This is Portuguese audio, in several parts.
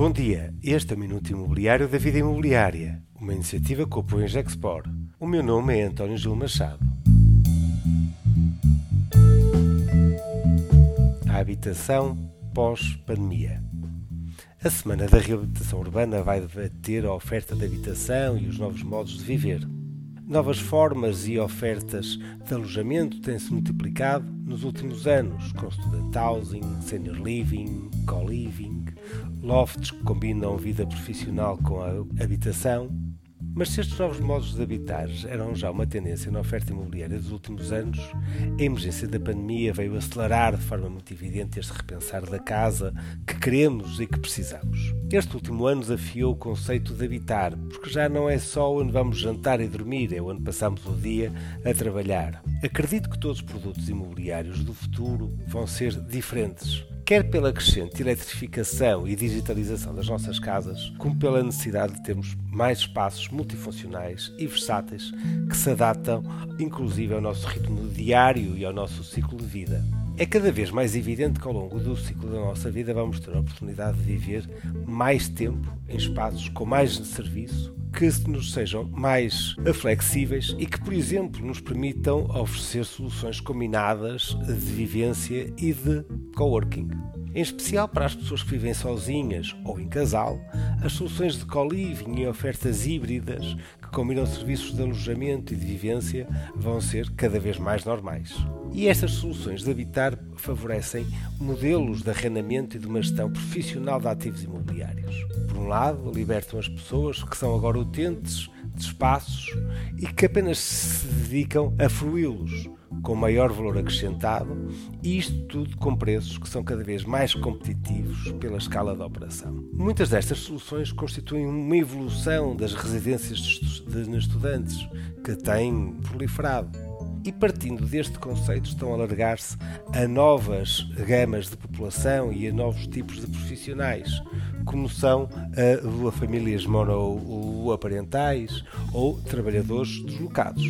Bom dia, este é o Minuto Imobiliário da Vida Imobiliária, uma iniciativa que apoia Gexpor. O meu nome é António Gil Machado. A habitação pós-pandemia. A Semana da Reabilitação Urbana vai debater a oferta de habitação e os novos modos de viver. Novas formas e ofertas de alojamento têm-se multiplicado nos últimos anos, com student housing, senior living, co-living, lofts que combinam vida profissional com a habitação, mas se estes novos modos de habitar eram já uma tendência na oferta imobiliária dos últimos anos, a emergência da pandemia veio acelerar de forma muito evidente este repensar da casa que queremos e que precisamos. Este último ano desafiou o conceito de habitar, porque já não é só onde vamos jantar e dormir, é onde passamos o dia a trabalhar. Acredito que todos os produtos imobiliários do futuro vão ser diferentes quer pela crescente eletrificação e digitalização das nossas casas, como pela necessidade de termos mais espaços multifuncionais e versáteis que se adaptam inclusive ao nosso ritmo diário e ao nosso ciclo de vida. É cada vez mais evidente que ao longo do ciclo da nossa vida vamos ter a oportunidade de viver mais tempo em espaços com mais serviço, que nos sejam mais flexíveis e que, por exemplo, nos permitam oferecer soluções combinadas de vivência e de coworking. Em especial para as pessoas que vivem sozinhas ou em casal, as soluções de co-living e ofertas híbridas combinam serviços de alojamento e de vivência vão ser cada vez mais normais. E estas soluções de habitar favorecem modelos de arrendamento e de uma gestão profissional de ativos imobiliários. Por um lado, libertam as pessoas que são agora utentes de espaços e que apenas se dedicam a fruí-los com maior valor acrescentado, e isto tudo com preços que são cada vez mais competitivos pela escala de operação. Muitas destas soluções constituem uma evolução das residências de estudantes que têm proliferado e partindo deste conceito estão a alargar-se a novas gamas de população e a novos tipos de profissionais, como são a, famílias monoparentais ou trabalhadores deslocados.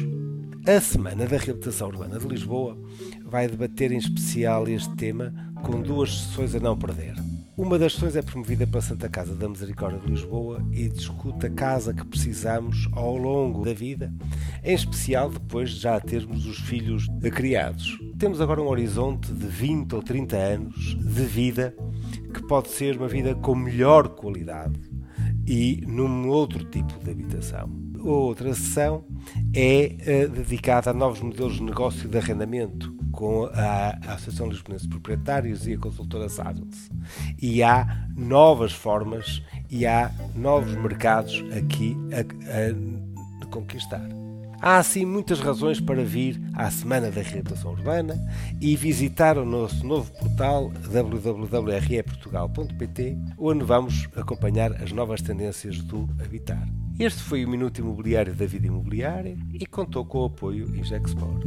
A Semana da Reabilitação Urbana de Lisboa vai debater em especial este tema com duas sessões a não perder. Uma das sessões é promovida pela Santa Casa da Misericórdia de Lisboa e discute a casa que precisamos ao longo da vida, em especial depois de já termos os filhos criados. Temos agora um horizonte de 20 ou 30 anos de vida que pode ser uma vida com melhor qualidade e num outro tipo de habitação. Outra sessão é uh, dedicada a novos modelos de negócio de arrendamento, com a, Associação Lisbonense de Proprietários e a consultora Saddles. E há novas formas e há novos mercados aqui a, a, a conquistar. Há assim muitas razões para vir à Semana da Reabilitação Urbana e visitar o nosso novo portal www.reportugal.pt, onde vamos acompanhar as novas tendências do habitar. Este foi o Minuto Imobiliário da Vida Imobiliária e contou com o apoio Injexport.